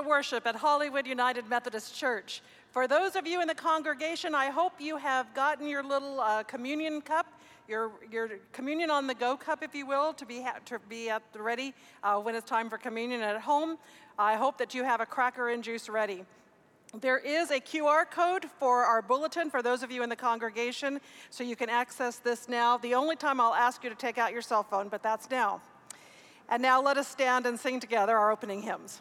worship at Hollywood United Methodist Church. For those of you in the congregation, I hope you have gotten your little uh, communion cup, your, your communion on the go cup, if you will, to be, ha- to be at the ready uh, when it's time for communion at home. I hope that you have a cracker and juice ready. There is a QR code for our bulletin for those of you in the congregation, so you can access this now. The only time I'll ask you to take out your cell phone, but that's now. And now let us stand and sing together our opening hymns.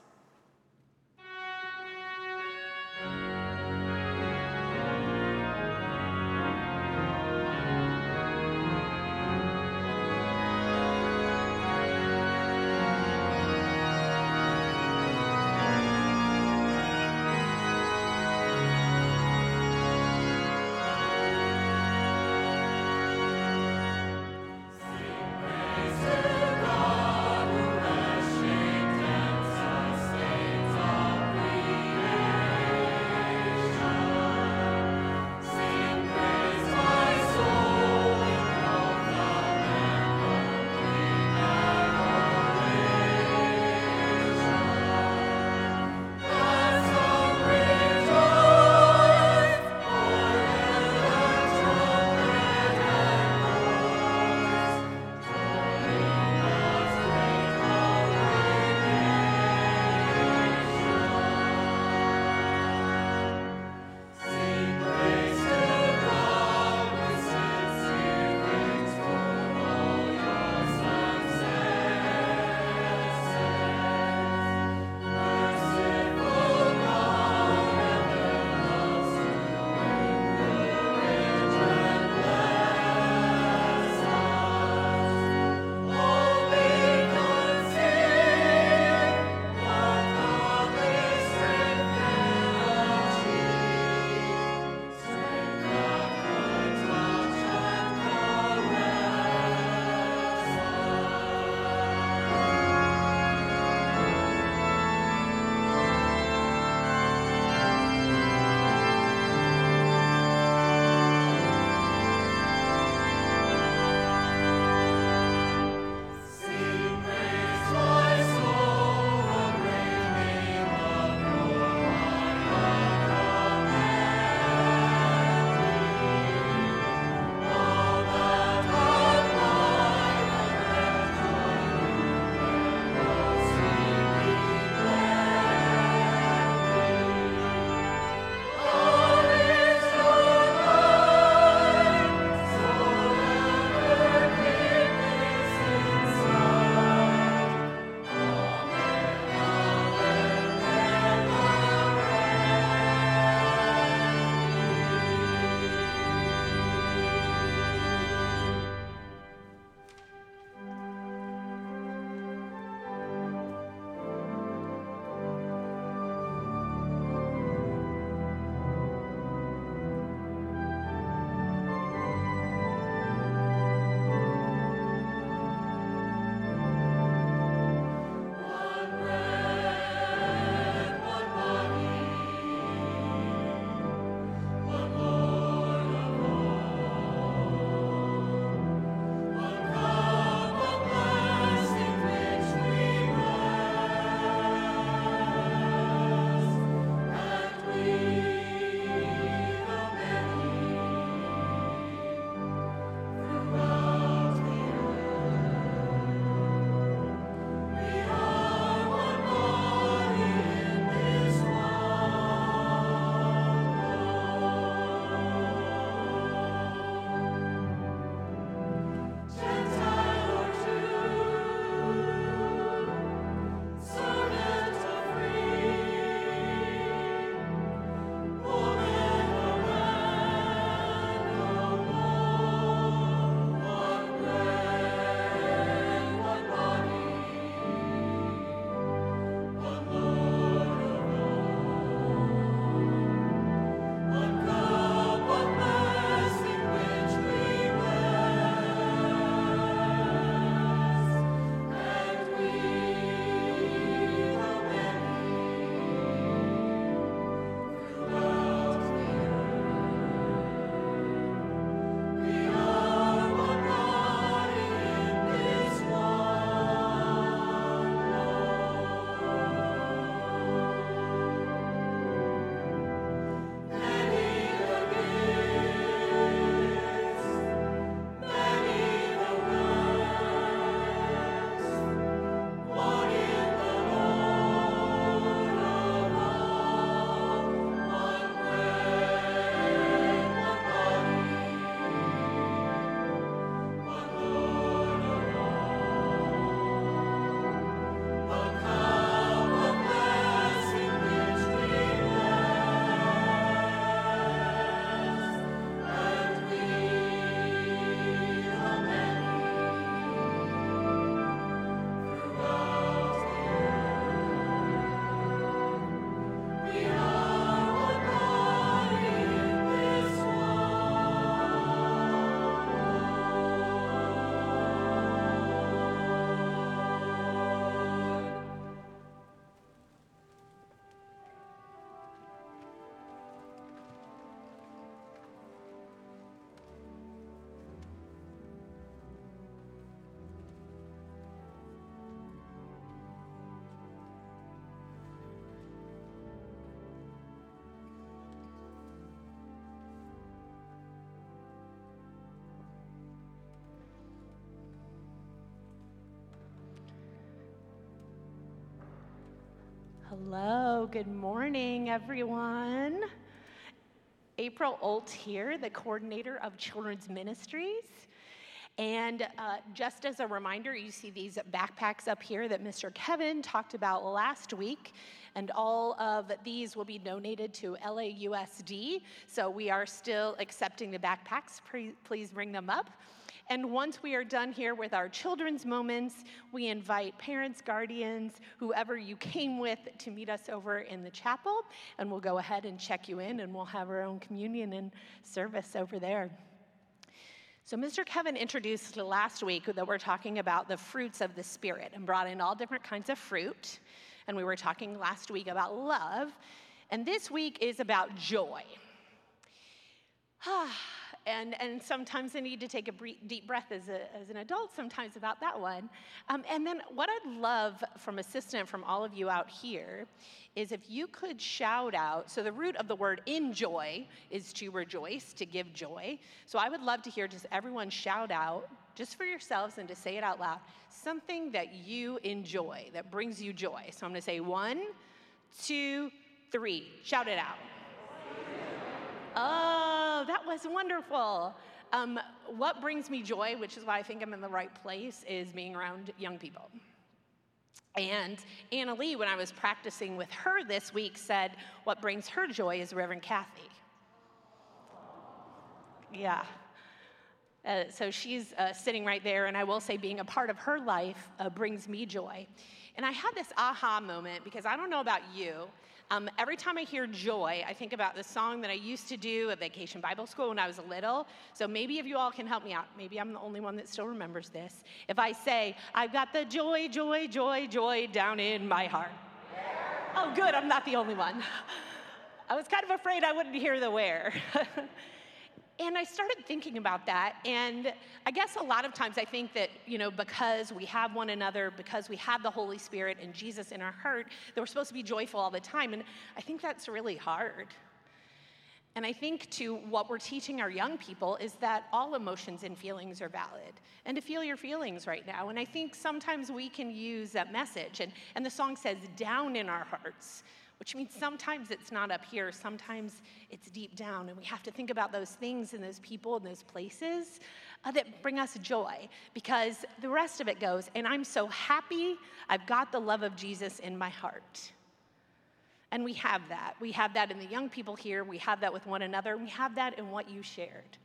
Hello, good morning, everyone. April Olt here, the coordinator of Children's Ministries. And uh, just as a reminder, you see these backpacks up here that Mr. Kevin talked about last week, and all of these will be donated to LAUSD. So we are still accepting the backpacks. Please bring them up. And once we are done here with our children's moments, we invite parents, guardians, whoever you came with to meet us over in the chapel. And we'll go ahead and check you in, and we'll have our own communion and service over there. So, Mr. Kevin introduced last week that we're talking about the fruits of the Spirit and brought in all different kinds of fruit. And we were talking last week about love. And this week is about joy. Ah, And, and sometimes I need to take a deep breath as, a, as an adult sometimes about that one. Um, and then what I'd love from assistant from all of you out here is if you could shout out, so the root of the word enjoy is to rejoice, to give joy. So I would love to hear just everyone shout out, just for yourselves and to say it out loud, something that you enjoy, that brings you joy. So I'm gonna say one, two, three. Shout it out. Oh, that was wonderful. Um, what brings me joy, which is why I think I'm in the right place, is being around young people. And Anna Lee, when I was practicing with her this week, said what brings her joy is Reverend Kathy. Yeah. Uh, so she's uh, sitting right there, and I will say, being a part of her life uh, brings me joy. And I had this aha moment because I don't know about you, um, every time I hear joy, I think about the song that I used to do at Vacation Bible School when I was little. So maybe if you all can help me out, maybe I'm the only one that still remembers this. If I say, I've got the joy, joy, joy, joy down in my heart. Oh, good, I'm not the only one. I was kind of afraid I wouldn't hear the where. And I started thinking about that. And I guess a lot of times I think that, you know, because we have one another, because we have the Holy Spirit and Jesus in our heart, that we're supposed to be joyful all the time. And I think that's really hard. And I think to what we're teaching our young people is that all emotions and feelings are valid and to feel your feelings right now. And I think sometimes we can use that message. And, and the song says, down in our hearts which means sometimes it's not up here, sometimes it's deep down. And we have to think about those things and those people and those places uh, that bring us joy because the rest of it goes, and I'm so happy I've got the love of Jesus in my heart. And we have that. We have that in the young people here, we have that with one another, we have that in what you shared.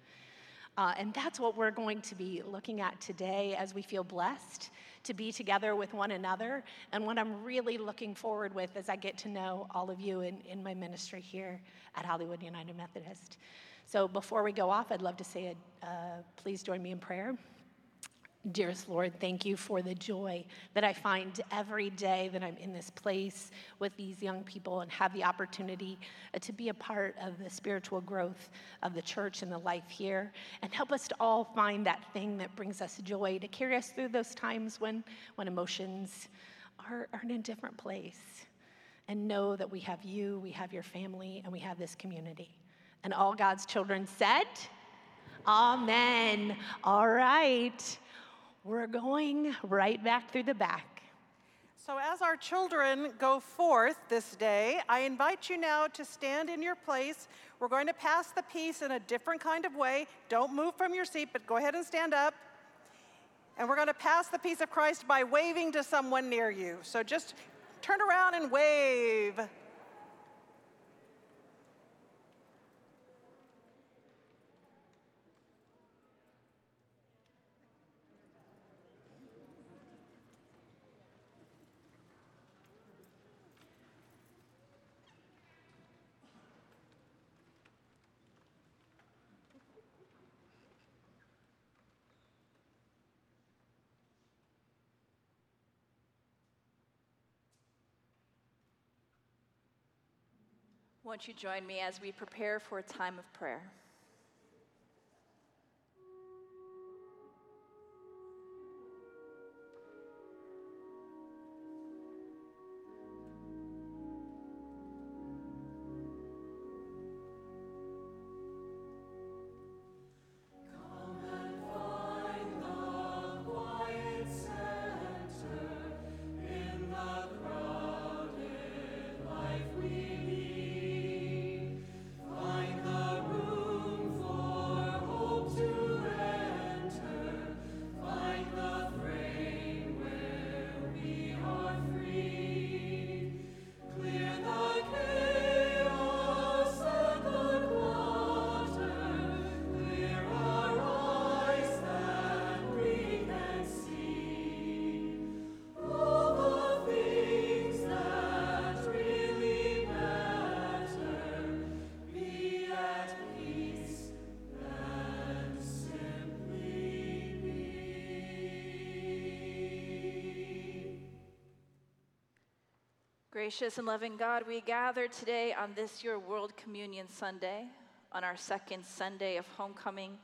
Uh, and that's what we're going to be looking at today as we feel blessed to be together with one another. And what I'm really looking forward with as I get to know all of you in, in my ministry here at Hollywood United Methodist. So before we go off, I'd love to say, uh, please join me in prayer. Dearest Lord, thank you for the joy that I find every day that I'm in this place with these young people and have the opportunity uh, to be a part of the spiritual growth of the church and the life here. And help us to all find that thing that brings us joy, to carry us through those times when, when emotions are, are in a different place. And know that we have you, we have your family, and we have this community. And all God's children said, Amen. All right. We're going right back through the back. So, as our children go forth this day, I invite you now to stand in your place. We're going to pass the peace in a different kind of way. Don't move from your seat, but go ahead and stand up. And we're going to pass the peace of Christ by waving to someone near you. So, just turn around and wave. Won't you join me as we prepare for a time of prayer? Gracious and loving God, we gather today on this your World Communion Sunday, on our second Sunday of homecoming,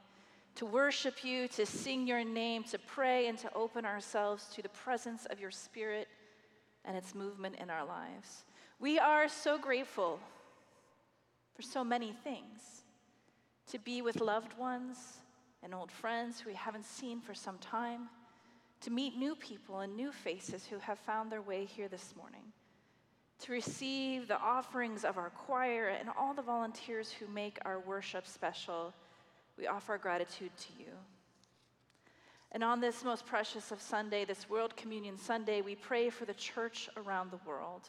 to worship you, to sing your name, to pray, and to open ourselves to the presence of your Spirit and its movement in our lives. We are so grateful for so many things. To be with loved ones and old friends who we haven't seen for some time, to meet new people and new faces who have found their way here this morning to receive the offerings of our choir and all the volunteers who make our worship special. We offer our gratitude to you. And on this most precious of Sunday, this World Communion Sunday, we pray for the church around the world.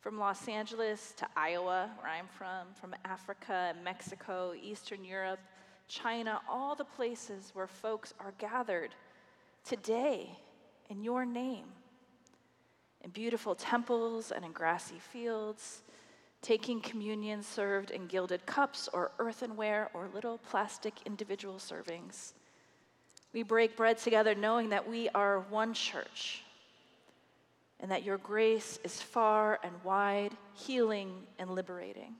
From Los Angeles to Iowa, where I'm from, from Africa Mexico, Eastern Europe, China, all the places where folks are gathered today in your name in beautiful temples and in grassy fields, taking communion served in gilded cups or earthenware or little plastic individual servings. We break bread together knowing that we are one church and that your grace is far and wide, healing and liberating.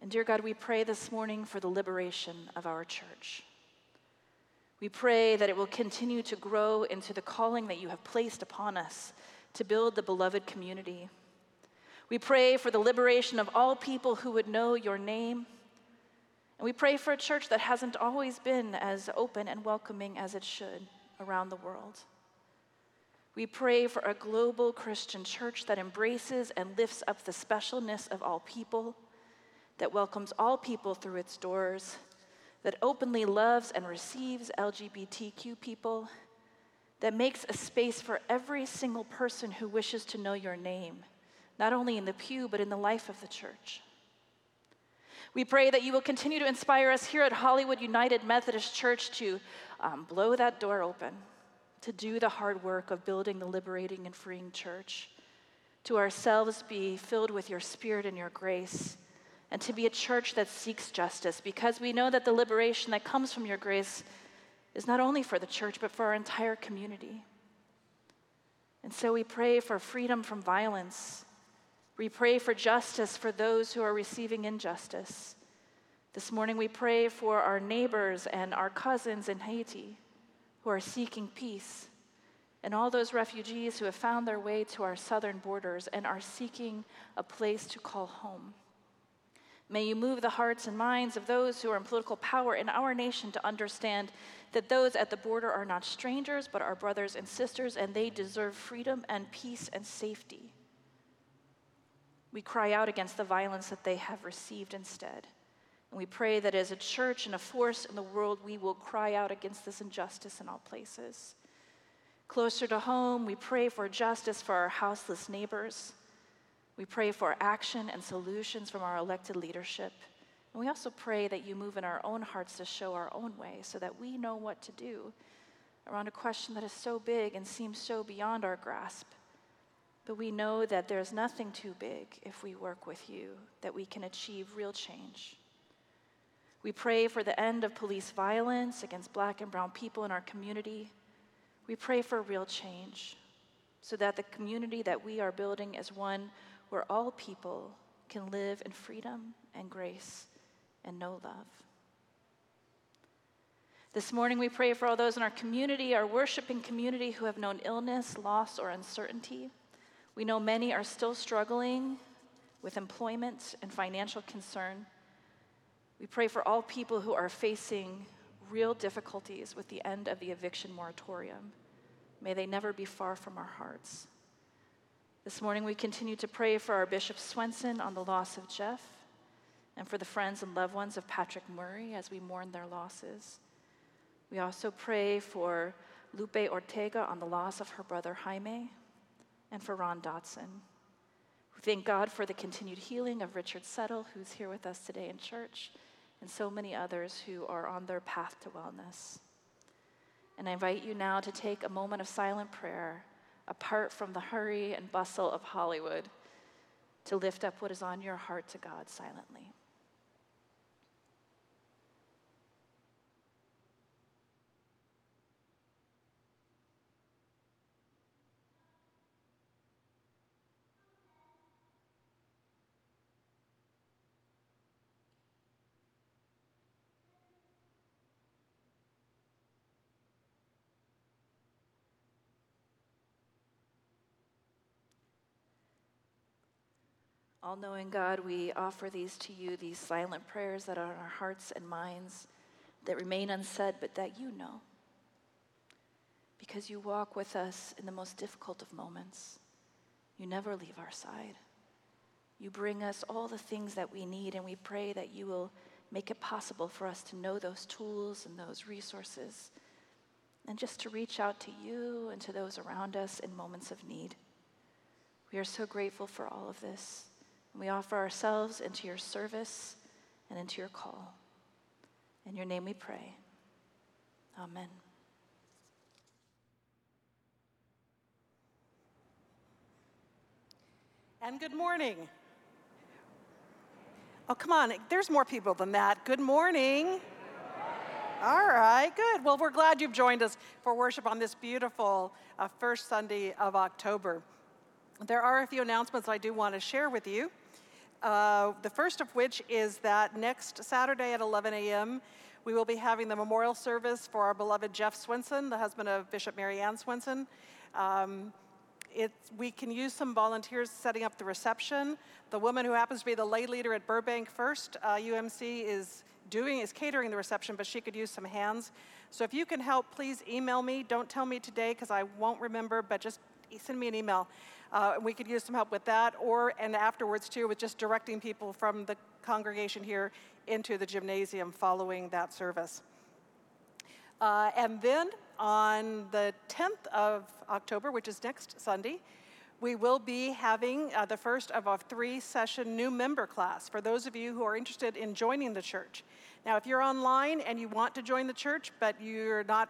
And dear God, we pray this morning for the liberation of our church. We pray that it will continue to grow into the calling that you have placed upon us to build the beloved community. We pray for the liberation of all people who would know your name. And we pray for a church that hasn't always been as open and welcoming as it should around the world. We pray for a global Christian church that embraces and lifts up the specialness of all people, that welcomes all people through its doors, that openly loves and receives LGBTQ people, that makes a space for every single person who wishes to know your name, not only in the pew, but in the life of the church. We pray that you will continue to inspire us here at Hollywood United Methodist Church to um, blow that door open, to do the hard work of building the liberating and freeing church, to ourselves be filled with your spirit and your grace, and to be a church that seeks justice because we know that the liberation that comes from your grace is not only for the church, but for our entire community. And so we pray for freedom from violence. We pray for justice for those who are receiving injustice. This morning we pray for our neighbors and our cousins in Haiti who are seeking peace, and all those refugees who have found their way to our southern borders and are seeking a place to call home. May you move the hearts and minds of those who are in political power in our nation to understand that those at the border are not strangers, but are brothers and sisters, and they deserve freedom and peace and safety. We cry out against the violence that they have received instead. And we pray that as a church and a force in the world, we will cry out against this injustice in all places. Closer to home, we pray for justice for our houseless neighbors. We pray for action and solutions from our elected leadership. And we also pray that you move in our own hearts to show our own way so that we know what to do around a question that is so big and seems so beyond our grasp. But we know that there's nothing too big if we work with you, that we can achieve real change. We pray for the end of police violence against black and brown people in our community. We pray for real change so that the community that we are building is one where all people can live in freedom and grace and know love. This morning, we pray for all those in our community, our worshiping community, who have known illness, loss, or uncertainty. We know many are still struggling with employment and financial concern. We pray for all people who are facing real difficulties with the end of the eviction moratorium. May they never be far from our hearts. This morning, we continue to pray for our Bishop Swenson on the loss of Jeff and for the friends and loved ones of Patrick Murray as we mourn their losses. We also pray for Lupe Ortega on the loss of her brother Jaime and for Ron Dotson. We thank God for the continued healing of Richard Settle, who's here with us today in church, and so many others who are on their path to wellness. And I invite you now to take a moment of silent prayer apart from the hurry and bustle of Hollywood to lift up what is on your heart to God silently. All knowing God, we offer these to you, these silent prayers that are in our hearts and minds that remain unsaid, but that you know. Because you walk with us in the most difficult of moments. You never leave our side. You bring us all the things that we need, and we pray that you will make it possible for us to know those tools and those resources, and just to reach out to you and to those around us in moments of need. We are so grateful for all of this, we offer ourselves into your service and into your call. In your name we pray. Amen. And good morning. Oh, come on, there's more people than that. Good morning. All right, good. Well, we're glad you've joined us for worship on this beautiful uh, first Sunday of October. There are a few announcements I do want to share with you. Uh, the first of which is that next Saturday at 11 a.m., we will be having the memorial service for our beloved Jeff Swenson, the husband of Bishop Mary Ann Swenson. Um, it, we can use some volunteers setting up the reception. The woman who happens to be the lay leader at Burbank First uh, UMC is doing is catering the reception, but she could use some hands. So if you can help, please email me. Don't tell me today because I won't remember, but just send me an email. Uh, we could use some help with that, or and afterwards too, with just directing people from the congregation here into the gymnasium following that service. Uh, and then on the 10th of October, which is next Sunday, we will be having uh, the first of a three session new member class for those of you who are interested in joining the church. Now, if you're online and you want to join the church, but you're not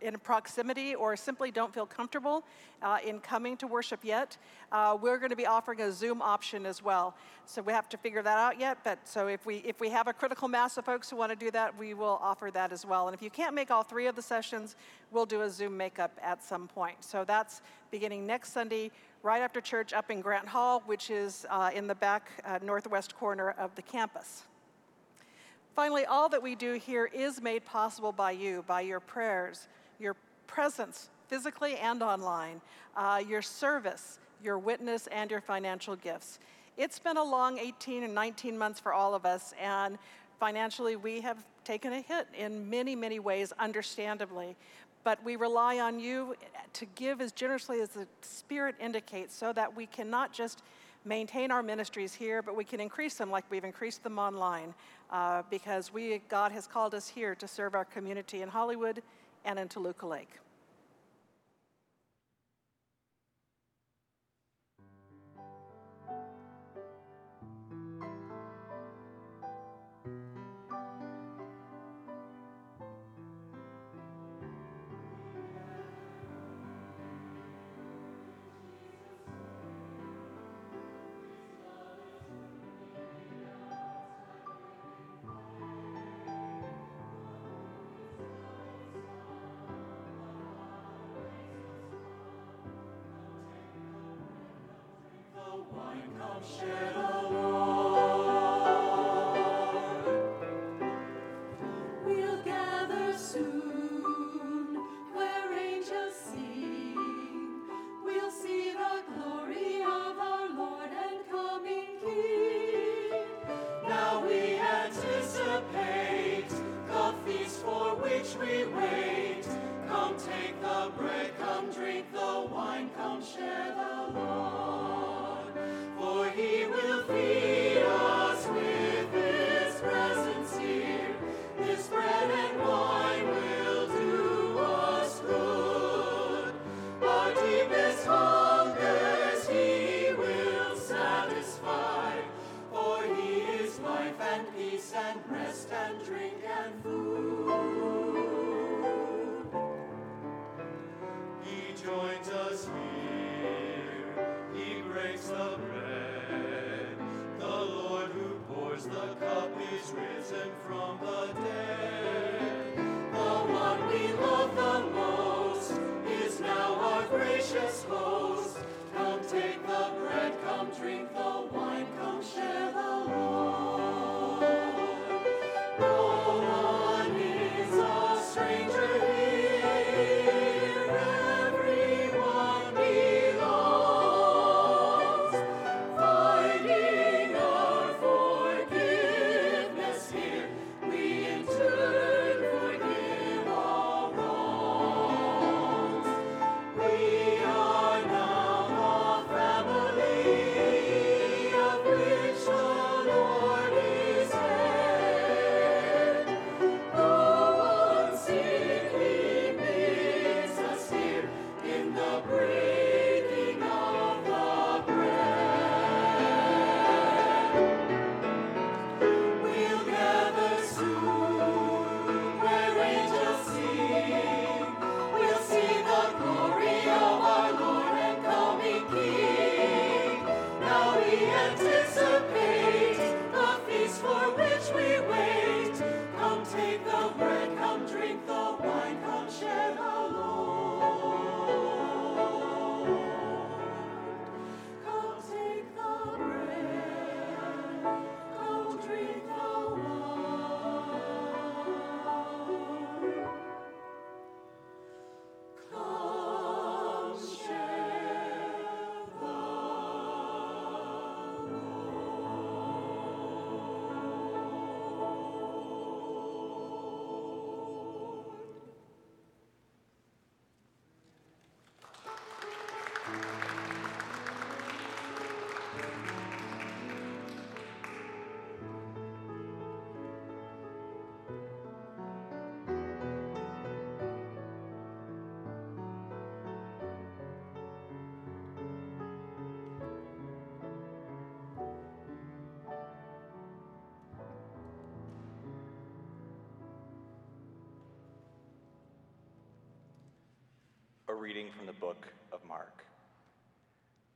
in proximity or simply don't feel comfortable uh, in coming to worship yet, uh, we're going to be offering a Zoom option as well. So we have to figure that out yet. But so if we if we have a critical mass of folks who want to do that, we will offer that as well. And if you can't make all three of the sessions, we'll do a Zoom makeup at some point. So that's beginning next Sunday, right after church, up in Grant Hall, which is uh, in the back uh, northwest corner of the campus. Finally, all that we do here is made possible by you, by your prayers your presence, physically and online, uh, your service, your witness, and your financial gifts. It's been a long 18 and 19 months for all of us, and financially, we have taken a hit in many, many ways, understandably. But we rely on you to give as generously as the Spirit indicates so that we can not just maintain our ministries here, but we can increase them like we've increased them online uh, because we, God has called us here to serve our community in Hollywood and in Toluca Lake. Share the Lord, reading from the book of Mark.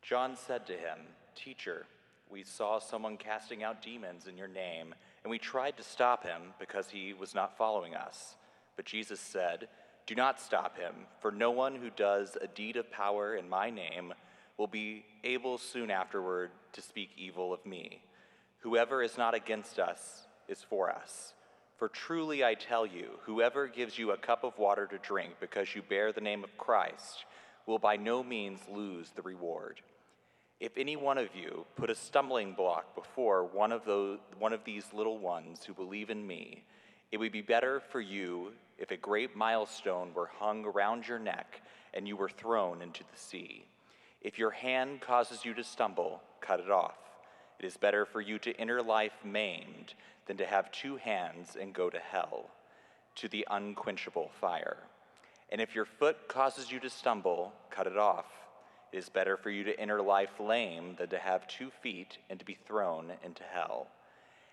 John said to him, Teacher, we saw someone casting out demons in your name, and we tried to stop him because he was not following us. But Jesus said, Do not stop him, for no one who does a deed of power in my name will be able soon afterward to speak evil of me. Whoever is not against us is for us. For truly I tell you, whoever gives you a cup of water to drink because you bear the name of Christ will by no means lose the reward. If any one of you put a stumbling block before one of, those, one of these little ones who believe in me, it would be better for you if a great milestone were hung around your neck and you were thrown into the sea. If your hand causes you to stumble, cut it off. It is better for you to enter life maimed than to have two hands and go to hell, to the unquenchable fire. And if your foot causes you to stumble, cut it off. It is better for you to enter life lame than to have two feet and to be thrown into hell.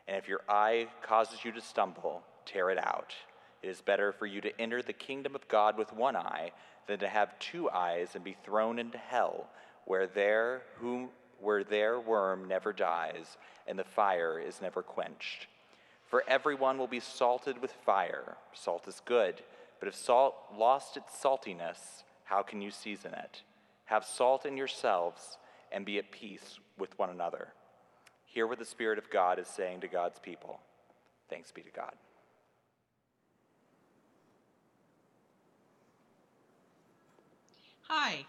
And if your eye causes you to stumble, tear it out. It is better for you to enter the kingdom of God with one eye than to have two eyes and be thrown into hell, where there whom where their worm never dies and the fire is never quenched. For everyone will be salted with fire. Salt is good, but if salt lost its saltiness, how can you season it? Have salt in yourselves and be at peace with one another. Hear what the Spirit of God is saying to God's people. Thanks be to God. Hi,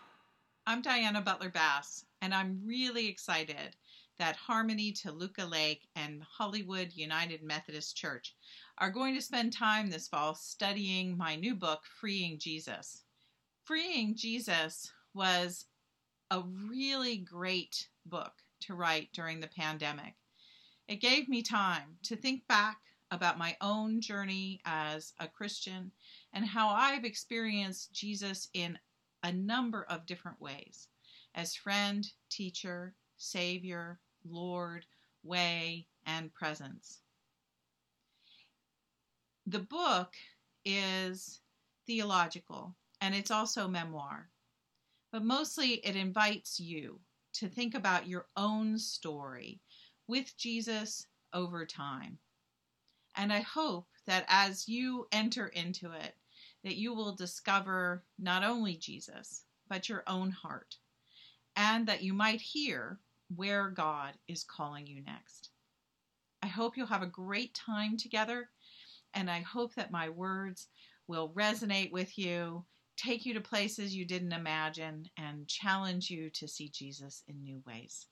I'm Diana Butler Bass, and I'm really excited that Harmony Toluca Lake and Hollywood United Methodist Church are going to spend time this fall studying my new book, Freeing Jesus. Freeing Jesus was a really great book to write during the pandemic. It gave me time to think back about my own journey as a Christian and how I've experienced Jesus in a number of different ways as friend, teacher, savior, Lord, way, and presence. The book is theological and it's also memoir, but mostly it invites you to think about your own story with Jesus over time. And I hope that as you enter into it, that you will discover not only Jesus, but your own heart, and that you might hear where God is calling you next. I hope you'll have a great time together, and I hope that my words will resonate with you, take you to places you didn't imagine, and challenge you to see Jesus in new ways.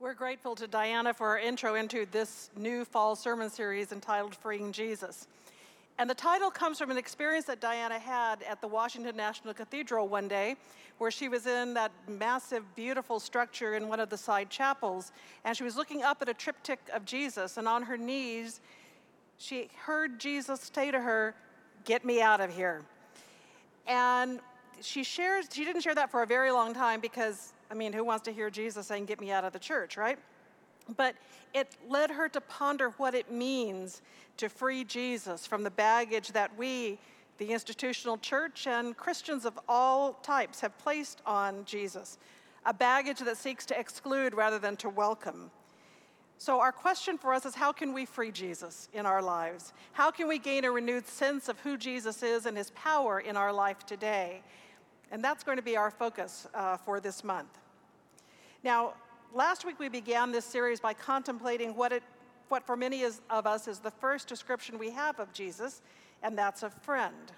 We're grateful to Diana for her intro into this new fall sermon series entitled Freeing Jesus. And the title comes from an experience that Diana had at the Washington National Cathedral one day, where she was in that massive, beautiful structure in one of the side chapels, and she was looking up at a triptych of Jesus, and on her knees, she heard Jesus say to her, Get me out of here. And she shares, she didn't share that for a very long time because, I mean, who wants to hear Jesus saying, Get me out of the church, right? But it led her to ponder what it means to free Jesus from the baggage that we, the institutional church, and Christians of all types have placed on Jesus, a baggage that seeks to exclude rather than to welcome. So, our question for us is how can we free Jesus in our lives? How can we gain a renewed sense of who Jesus is and his power in our life today? And that's going to be our focus uh, for this month. Now, last week we began this series by contemplating what, it, what for many is, of us is the first description we have of Jesus, and that's a friend.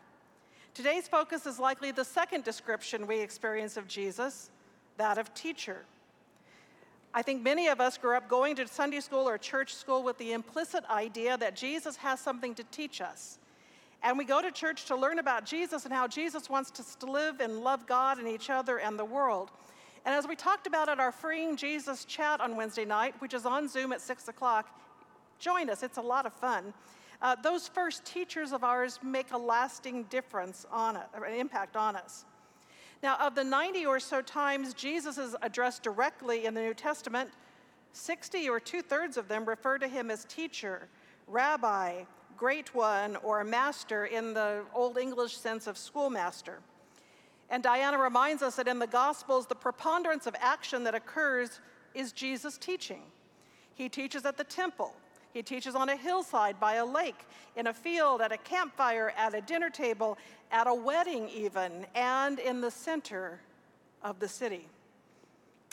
Today's focus is likely the second description we experience of Jesus, that of teacher. I think many of us grew up going to Sunday school or church school with the implicit idea that Jesus has something to teach us. And we go to church to learn about Jesus and how Jesus wants us to live and love God and each other and the world. And as we talked about at our Freeing Jesus chat on Wednesday night, which is on Zoom at 6 o'clock, join us, it's a lot of fun. Uh, those first teachers of ours make a lasting difference on it, an impact on us. Now, of the 90 or so times Jesus is addressed directly in the New Testament, 60 or two thirds of them refer to him as teacher, rabbi, great one or master in the Old English sense of schoolmaster. And Diana reminds us that in the Gospels, the preponderance of action that occurs is Jesus teaching. He teaches at the temple, he teaches on a hillside, by a lake, in a field, at a campfire, at a dinner table, at a wedding, even, and in the center of the city.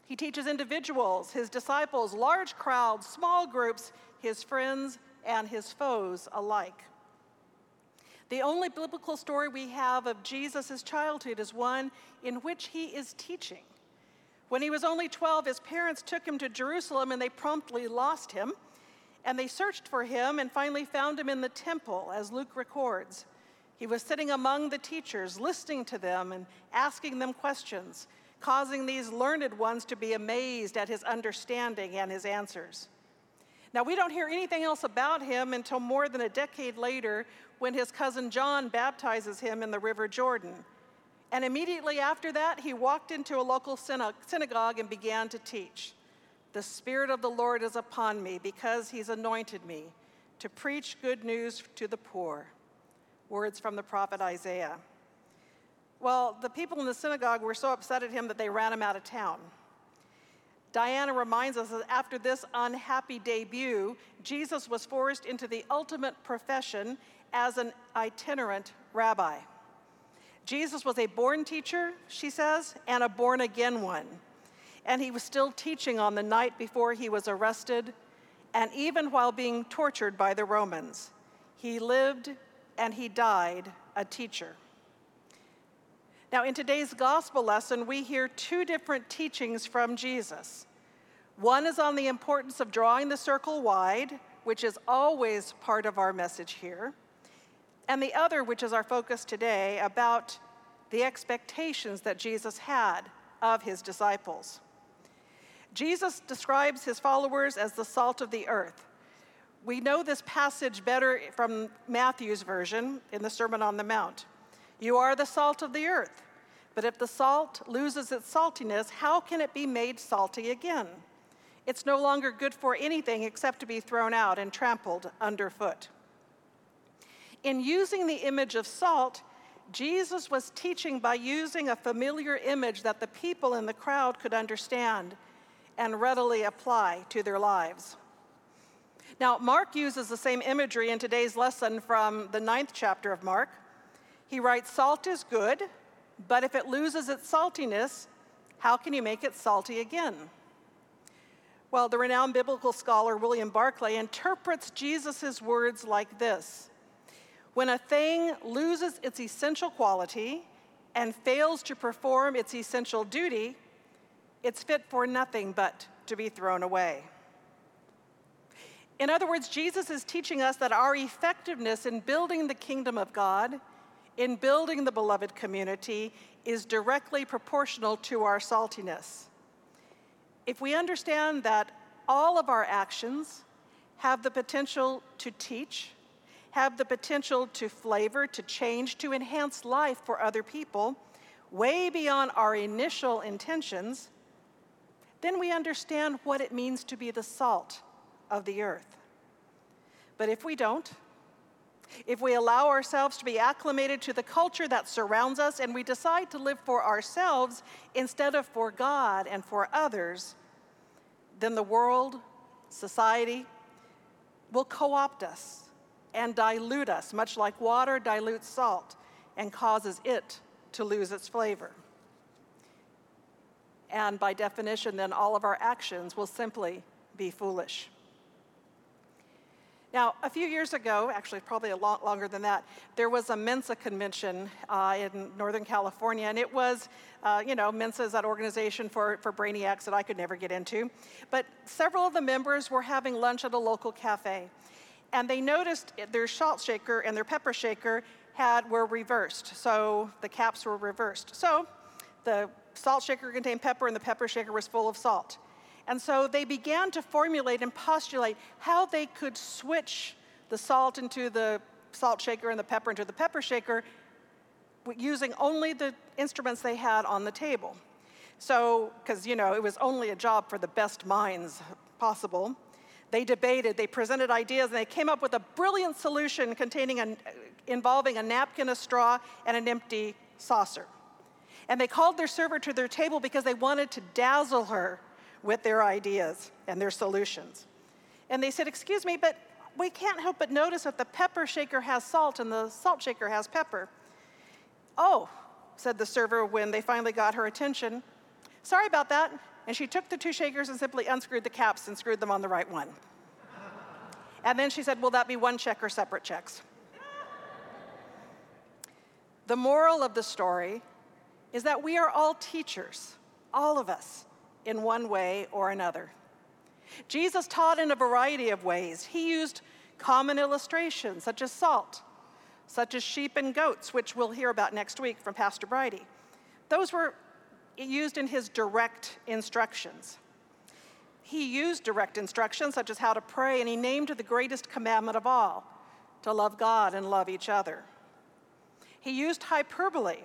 He teaches individuals, his disciples, large crowds, small groups, his friends, and his foes alike. The only biblical story we have of Jesus' childhood is one in which he is teaching. When he was only 12, his parents took him to Jerusalem and they promptly lost him. And they searched for him and finally found him in the temple, as Luke records. He was sitting among the teachers, listening to them and asking them questions, causing these learned ones to be amazed at his understanding and his answers. Now, we don't hear anything else about him until more than a decade later when his cousin John baptizes him in the River Jordan. And immediately after that, he walked into a local synagogue and began to teach. The Spirit of the Lord is upon me because he's anointed me to preach good news to the poor. Words from the prophet Isaiah. Well, the people in the synagogue were so upset at him that they ran him out of town. Diana reminds us that after this unhappy debut, Jesus was forced into the ultimate profession as an itinerant rabbi. Jesus was a born teacher, she says, and a born again one and he was still teaching on the night before he was arrested, and even while being tortured by the Romans. He lived and he died a teacher. Now, in today's gospel lesson, we hear two different teachings from Jesus. One is on the importance of drawing the circle wide, which is always part of our message here, and the other, which is our focus today, about the expectations that Jesus had of his disciples. Jesus describes his followers as the salt of the earth. We know this passage better from Matthew's version in the Sermon on the Mount. You are the salt of the earth. But if the salt loses its saltiness, how can it be made salty again? It's no longer good for anything except to be thrown out and trampled underfoot. In using the image of salt, Jesus was teaching by using a familiar image that the people in the crowd could understand and readily apply to their lives. Now, Mark uses the same imagery in today's lesson from the ninth chapter of Mark. He writes, Salt is good, but if it loses its saltiness, how can you make it salty again? Well, the renowned biblical scholar William Barclay interprets Jesus' words like this When a thing loses its essential quality and fails to perform its essential duty, it's fit for nothing but to be thrown away. In other words, Jesus is teaching us that our effectiveness in building the kingdom of God, in building the beloved community, is directly proportional to our saltiness. If we understand that all of our actions have the potential to teach, have the potential to flavor, to change, to enhance life for other people, way beyond our initial intentions, then we understand what it means to be the salt of the earth. But if we don't, if we allow ourselves to be acclimated to the culture that surrounds us and we decide to live for ourselves instead of for God and for others, then the world, society, will co opt us and dilute us, much like water dilutes salt and causes it to lose its flavor and by definition, then all of our actions will simply be foolish. Now, a few years ago, actually probably a lot longer than that, there was a Mensa convention uh, in Northern California, and it was, uh, you know, Mensa is that organization for, for brainiacs that I could never get into. But several of the members were having lunch at a local cafe, and they noticed their salt shaker and their pepper shaker had were reversed, so the caps were reversed. So the salt shaker contained pepper and the pepper shaker was full of salt. And so they began to formulate and postulate how they could switch the salt into the salt shaker and the pepper into the pepper shaker using only the instruments they had on the table. So, because, you know, it was only a job for the best minds possible. They debated, they presented ideas, and they came up with a brilliant solution containing a, involving a napkin, a straw, and an empty saucer. And they called their server to their table because they wanted to dazzle her with their ideas and their solutions. And they said, Excuse me, but we can't help but notice that the pepper shaker has salt and the salt shaker has pepper. Oh, said the server when they finally got her attention. Sorry about that. And she took the two shakers and simply unscrewed the caps and screwed them on the right one. And then she said, Will that be one check or separate checks? The moral of the story is that we are all teachers, all of us, in one way or another. Jesus taught in a variety of ways. He used common illustrations, such as salt, such as sheep and goats, which we'll hear about next week from Pastor Bridie. Those were used in his direct instructions. He used direct instructions, such as how to pray, and he named the greatest commandment of all to love God and love each other. He used hyperbole.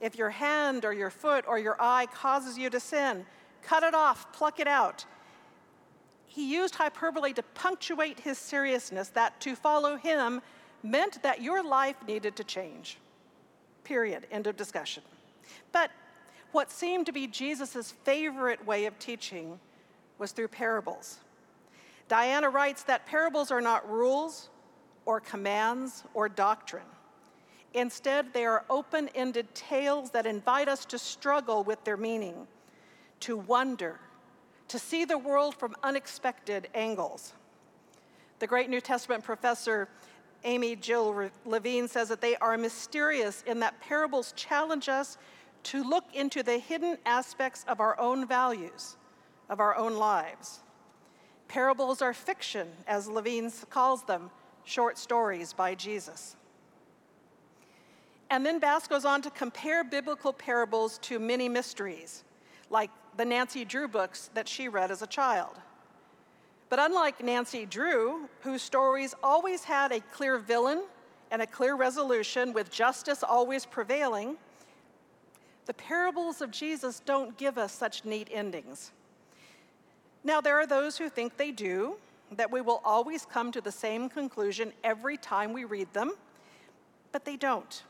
If your hand or your foot or your eye causes you to sin, cut it off, pluck it out. He used hyperbole to punctuate his seriousness that to follow him meant that your life needed to change. Period. End of discussion. But what seemed to be Jesus' favorite way of teaching was through parables. Diana writes that parables are not rules or commands or doctrine. Instead, they are open ended tales that invite us to struggle with their meaning, to wonder, to see the world from unexpected angles. The great New Testament professor Amy Jill Levine says that they are mysterious in that parables challenge us to look into the hidden aspects of our own values, of our own lives. Parables are fiction, as Levine calls them, short stories by Jesus. And then Bass goes on to compare biblical parables to many mysteries, like the Nancy Drew books that she read as a child. But unlike Nancy Drew, whose stories always had a clear villain and a clear resolution with justice always prevailing, the parables of Jesus don't give us such neat endings. Now, there are those who think they do, that we will always come to the same conclusion every time we read them, but they don't.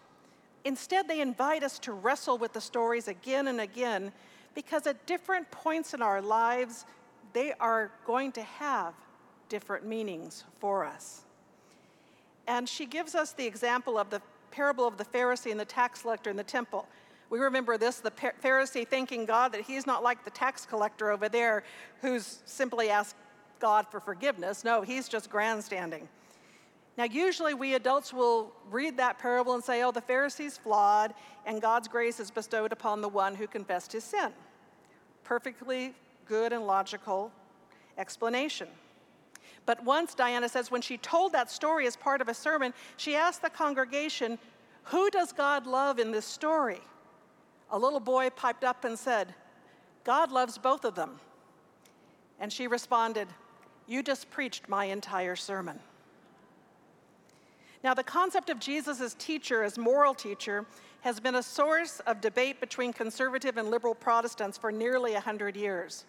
Instead, they invite us to wrestle with the stories again and again because at different points in our lives, they are going to have different meanings for us. And she gives us the example of the parable of the Pharisee and the tax collector in the temple. We remember this the Pharisee thanking God that he's not like the tax collector over there who's simply asked God for forgiveness. No, he's just grandstanding. Now, usually we adults will read that parable and say, oh, the Pharisee's flawed, and God's grace is bestowed upon the one who confessed his sin. Perfectly good and logical explanation. But once, Diana says, when she told that story as part of a sermon, she asked the congregation, Who does God love in this story? A little boy piped up and said, God loves both of them. And she responded, You just preached my entire sermon. Now, the concept of Jesus as teacher, as moral teacher, has been a source of debate between conservative and liberal Protestants for nearly 100 years.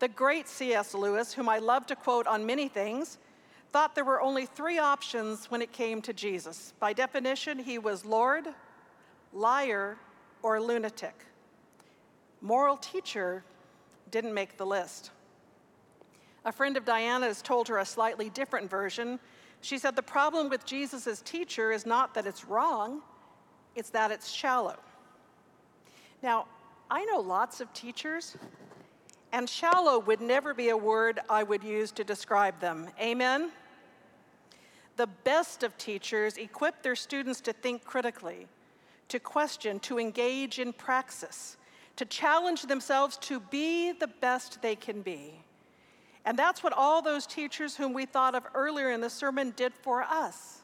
The great C.S. Lewis, whom I love to quote on many things, thought there were only three options when it came to Jesus. By definition, he was Lord, liar, or lunatic. Moral teacher didn't make the list. A friend of Diana's told her a slightly different version she said the problem with Jesus teacher is not that it's wrong, it's that it's shallow. Now, I know lots of teachers, and shallow would never be a word I would use to describe them. Amen? The best of teachers equip their students to think critically, to question, to engage in praxis, to challenge themselves to be the best they can be. And that's what all those teachers whom we thought of earlier in the sermon did for us.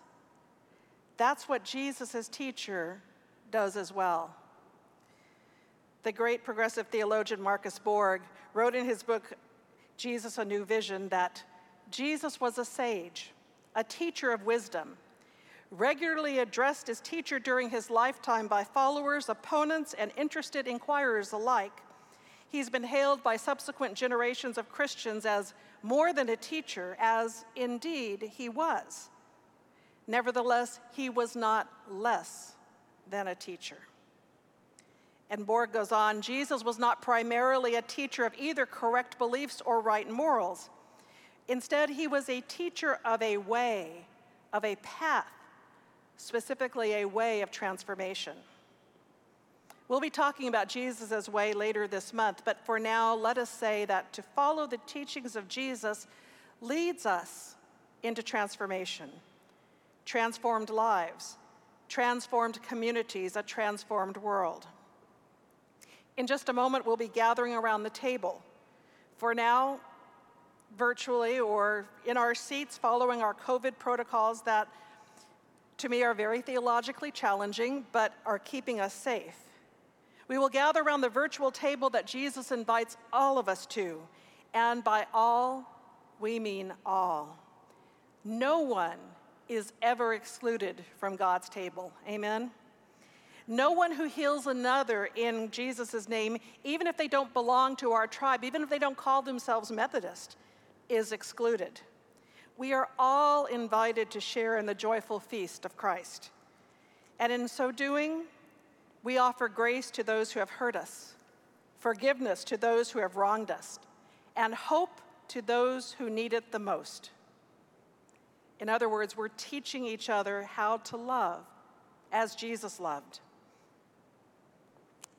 That's what Jesus as teacher does as well. The great progressive theologian Marcus Borg wrote in his book, Jesus a New Vision, that Jesus was a sage, a teacher of wisdom, regularly addressed as teacher during his lifetime by followers, opponents, and interested inquirers alike He's been hailed by subsequent generations of Christians as more than a teacher, as indeed he was. Nevertheless, he was not less than a teacher. And Borg goes on Jesus was not primarily a teacher of either correct beliefs or right morals. Instead, he was a teacher of a way, of a path, specifically a way of transformation. We'll be talking about Jesus' way later this month, but for now, let us say that to follow the teachings of Jesus leads us into transformation, transformed lives, transformed communities, a transformed world. In just a moment, we'll be gathering around the table. For now, virtually or in our seats following our COVID protocols that to me are very theologically challenging but are keeping us safe. We will gather around the virtual table that Jesus invites all of us to, and by all, we mean all. No one is ever excluded from God's table. Amen? No one who heals another in Jesus' name, even if they don't belong to our tribe, even if they don't call themselves Methodist, is excluded. We are all invited to share in the joyful feast of Christ. And in so doing, we offer grace to those who have hurt us, forgiveness to those who have wronged us, and hope to those who need it the most. In other words, we're teaching each other how to love as Jesus loved.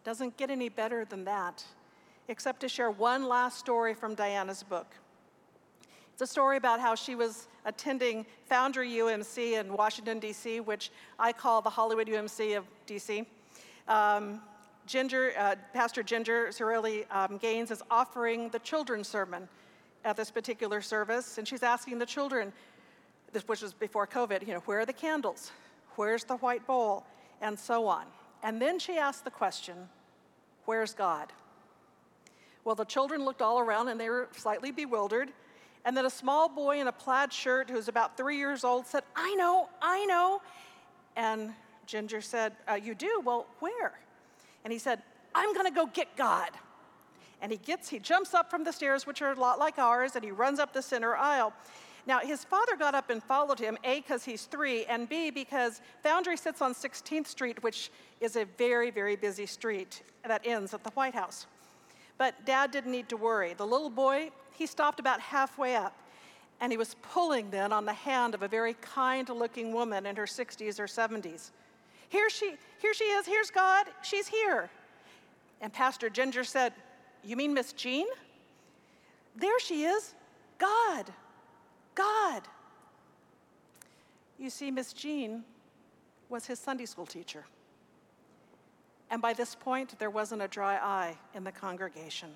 Doesn't get any better than that, except to share one last story from Diana's book. It's a story about how she was attending Foundry UMC in Washington, D.C., which I call the Hollywood UMC of D.C. Um, Ginger, uh, Pastor Ginger Cirelli um, Gaines is offering the children's sermon at this particular service, and she's asking the children, this, which was before COVID, you know, where are the candles? Where's the white bowl? And so on. And then she asked the question, where's God? Well, the children looked all around and they were slightly bewildered. And then a small boy in a plaid shirt who was about three years old said, I know, I know. And Ginger said, uh, You do? Well, where? And he said, I'm going to go get God. And he gets, he jumps up from the stairs, which are a lot like ours, and he runs up the center aisle. Now, his father got up and followed him, A, because he's three, and B, because Foundry sits on 16th Street, which is a very, very busy street that ends at the White House. But dad didn't need to worry. The little boy, he stopped about halfway up, and he was pulling then on the hand of a very kind looking woman in her 60s or 70s. Here she, here she is, here's God, she's here. And Pastor Ginger said, You mean Miss Jean? There she is, God, God. You see, Miss Jean was his Sunday school teacher. And by this point, there wasn't a dry eye in the congregation.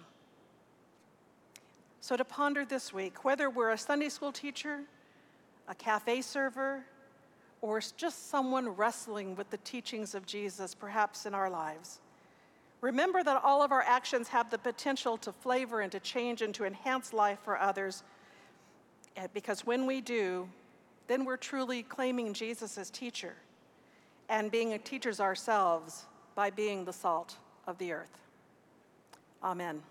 So, to ponder this week, whether we're a Sunday school teacher, a cafe server, or just someone wrestling with the teachings of Jesus, perhaps in our lives, remember that all of our actions have the potential to flavor and to change and to enhance life for others. Eh, because when we do, then we're truly claiming Jesus as teacher and being teachers ourselves by being the salt of the earth. Amen.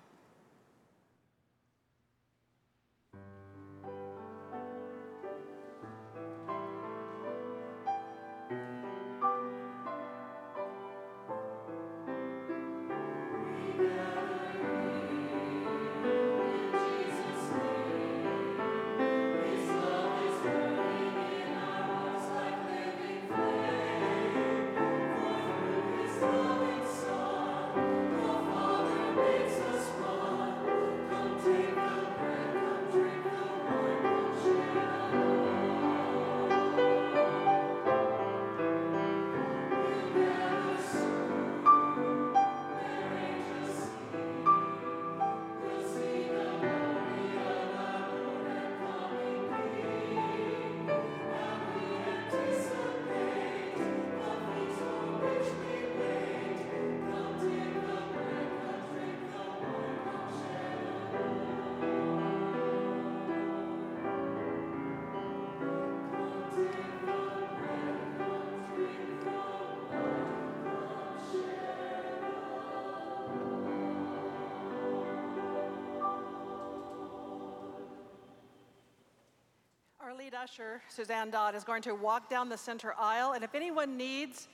Lead usher, Suzanne Dodd, is going to walk down the center aisle. And if anyone needs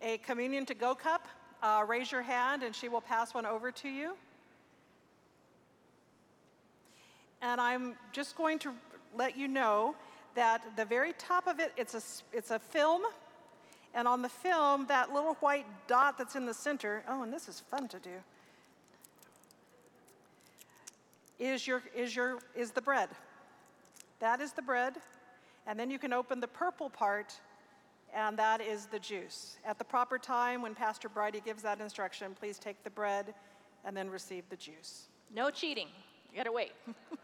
a communion to go cup, uh, raise your hand and she will pass one over to you. And I'm just going to let you know that the very top of it, it's a, it's a film. And on the film, that little white dot that's in the center, oh, and this is fun to do, is, your, is, your, is the bread. That is the bread. And then you can open the purple part, and that is the juice. At the proper time, when Pastor Bridie gives that instruction, please take the bread and then receive the juice. No cheating. You gotta wait.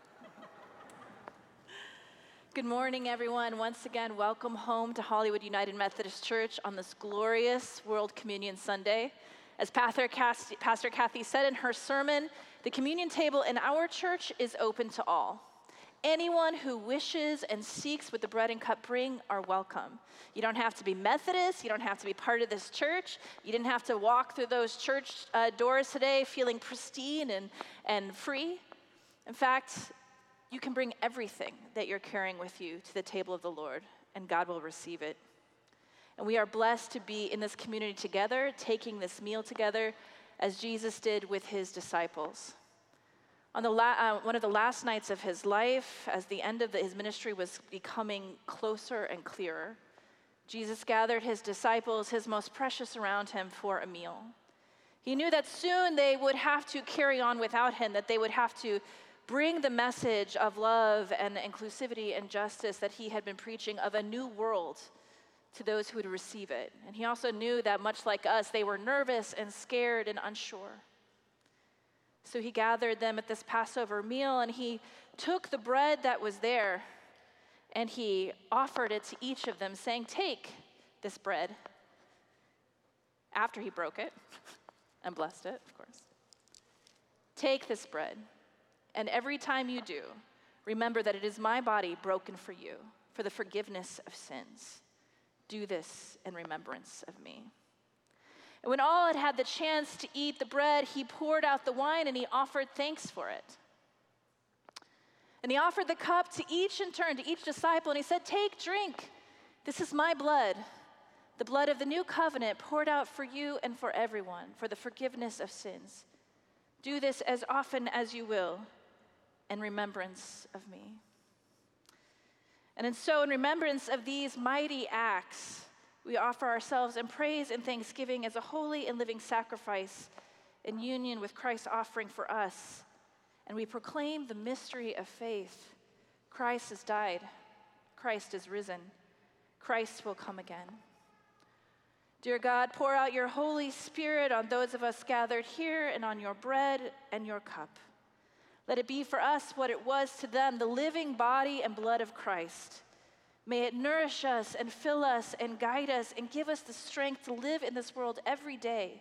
Good morning, everyone. Once again, welcome home to Hollywood United Methodist Church on this glorious World Communion Sunday. As Pastor Kathy said in her sermon, the communion table in our church is open to all. Anyone who wishes and seeks what the bread and cup bring are welcome. You don't have to be Methodist. You don't have to be part of this church. You didn't have to walk through those church uh, doors today feeling pristine and, and free. In fact, you can bring everything that you're carrying with you to the table of the Lord, and God will receive it. And we are blessed to be in this community together, taking this meal together, as Jesus did with his disciples. On the la- uh, one of the last nights of his life, as the end of the, his ministry was becoming closer and clearer, Jesus gathered his disciples, his most precious around him, for a meal. He knew that soon they would have to carry on without him, that they would have to bring the message of love and inclusivity and justice that he had been preaching of a new world to those who would receive it. And he also knew that, much like us, they were nervous and scared and unsure. So he gathered them at this Passover meal and he took the bread that was there and he offered it to each of them, saying, Take this bread. After he broke it and blessed it, of course. Take this bread, and every time you do, remember that it is my body broken for you, for the forgiveness of sins. Do this in remembrance of me. And when all had had the chance to eat the bread, he poured out the wine and he offered thanks for it. And he offered the cup to each in turn, to each disciple, and he said, Take, drink. This is my blood, the blood of the new covenant poured out for you and for everyone for the forgiveness of sins. Do this as often as you will in remembrance of me. And so, in remembrance of these mighty acts, we offer ourselves in praise and thanksgiving as a holy and living sacrifice in union with Christ's offering for us. And we proclaim the mystery of faith Christ has died, Christ is risen, Christ will come again. Dear God, pour out your Holy Spirit on those of us gathered here and on your bread and your cup. Let it be for us what it was to them the living body and blood of Christ May it nourish us and fill us and guide us and give us the strength to live in this world every day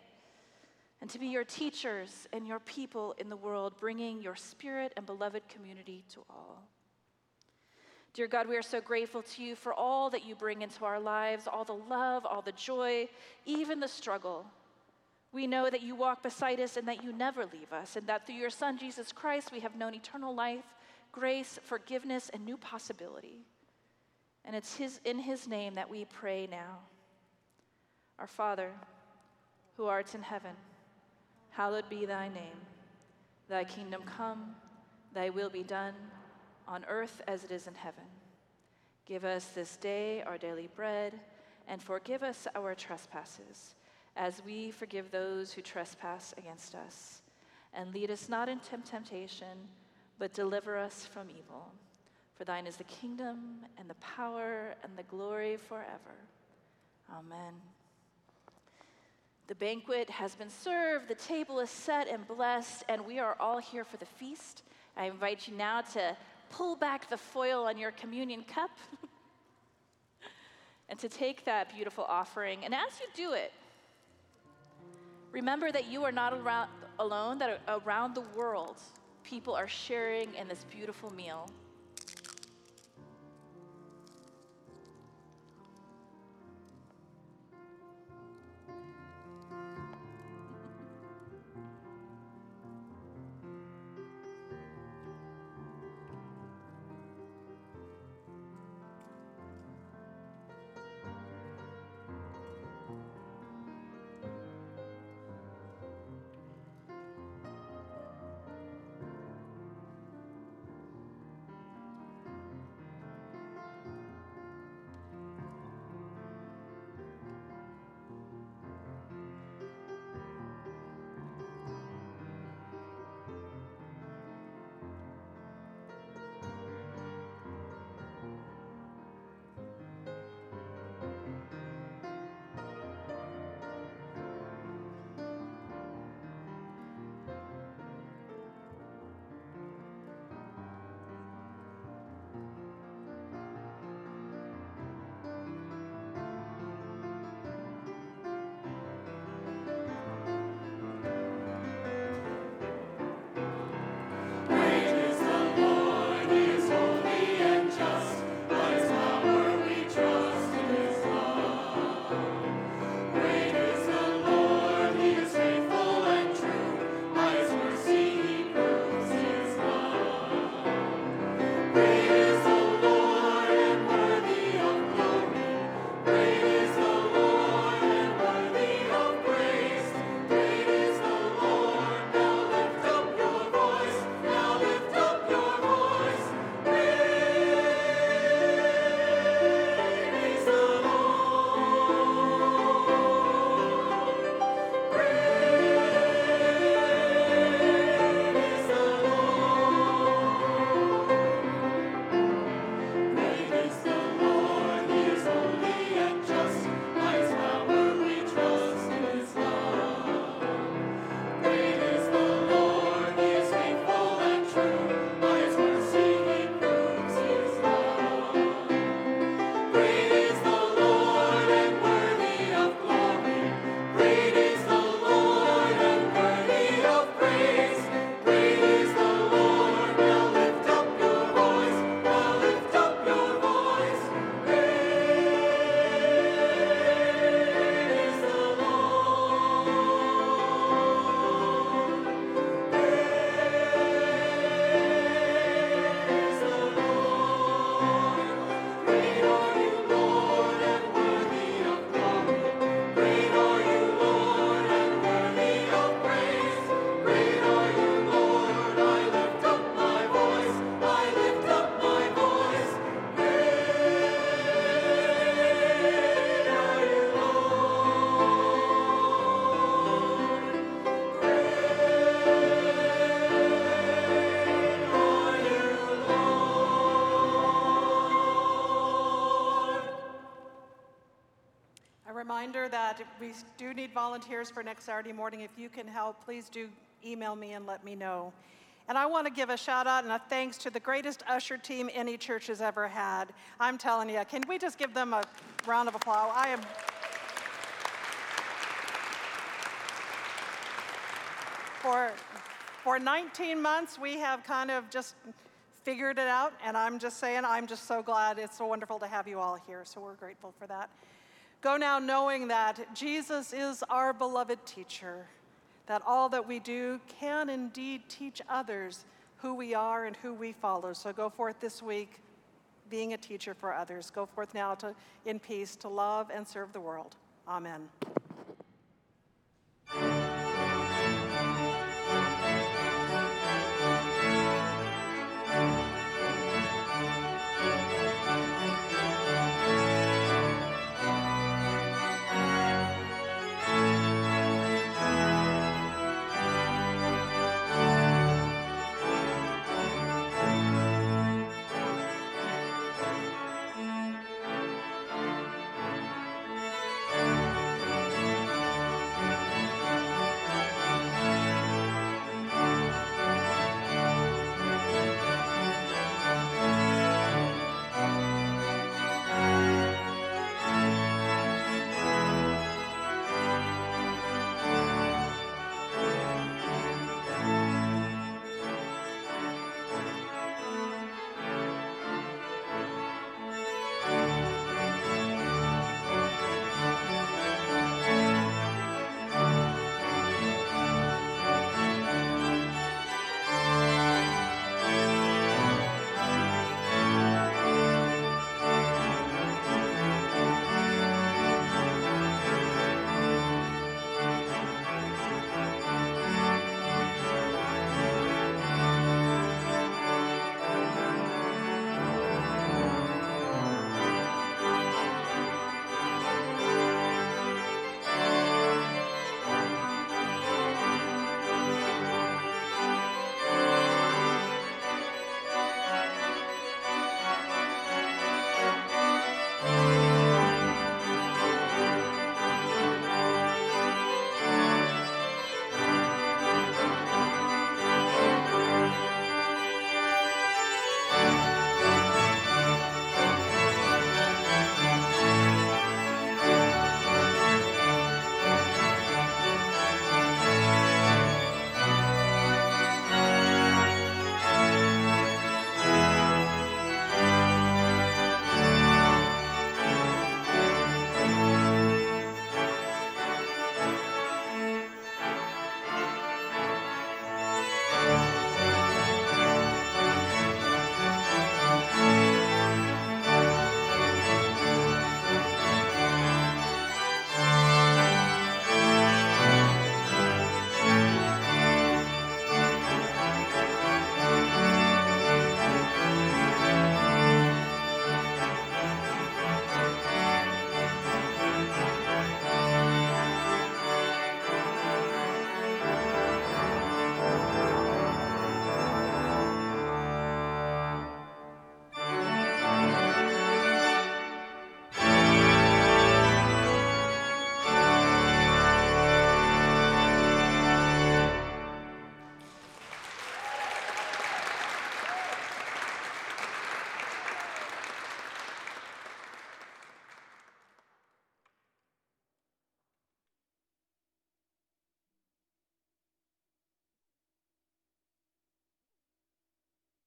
and to be your teachers and your people in the world, bringing your spirit and beloved community to all. Dear God, we are so grateful to you for all that you bring into our lives, all the love, all the joy, even the struggle. We know that you walk beside us and that you never leave us, and that through your Son, Jesus Christ, we have known eternal life, grace, forgiveness, and new possibility. And it's his, in his name that we pray now. Our Father, who art in heaven, hallowed be thy name. Thy kingdom come, thy will be done, on earth as it is in heaven. Give us this day our daily bread, and forgive us our trespasses, as we forgive those who trespass against us. And lead us not into temptation, but deliver us from evil. For thine is the kingdom and the power and the glory forever. Amen. The banquet has been served, the table is set and blessed, and we are all here for the feast. I invite you now to pull back the foil on your communion cup and to take that beautiful offering. And as you do it, remember that you are not around, alone, that around the world, people are sharing in this beautiful meal. We do need volunteers for next Saturday morning. If you can help, please do email me and let me know. And I want to give a shout out and a thanks to the greatest usher team any church has ever had. I'm telling you, can we just give them a round of applause? I am. For, for 19 months, we have kind of just figured it out, and I'm just saying, I'm just so glad. It's so wonderful to have you all here, so we're grateful for that. Go now knowing that Jesus is our beloved teacher, that all that we do can indeed teach others who we are and who we follow. So go forth this week being a teacher for others. Go forth now to, in peace to love and serve the world. Amen.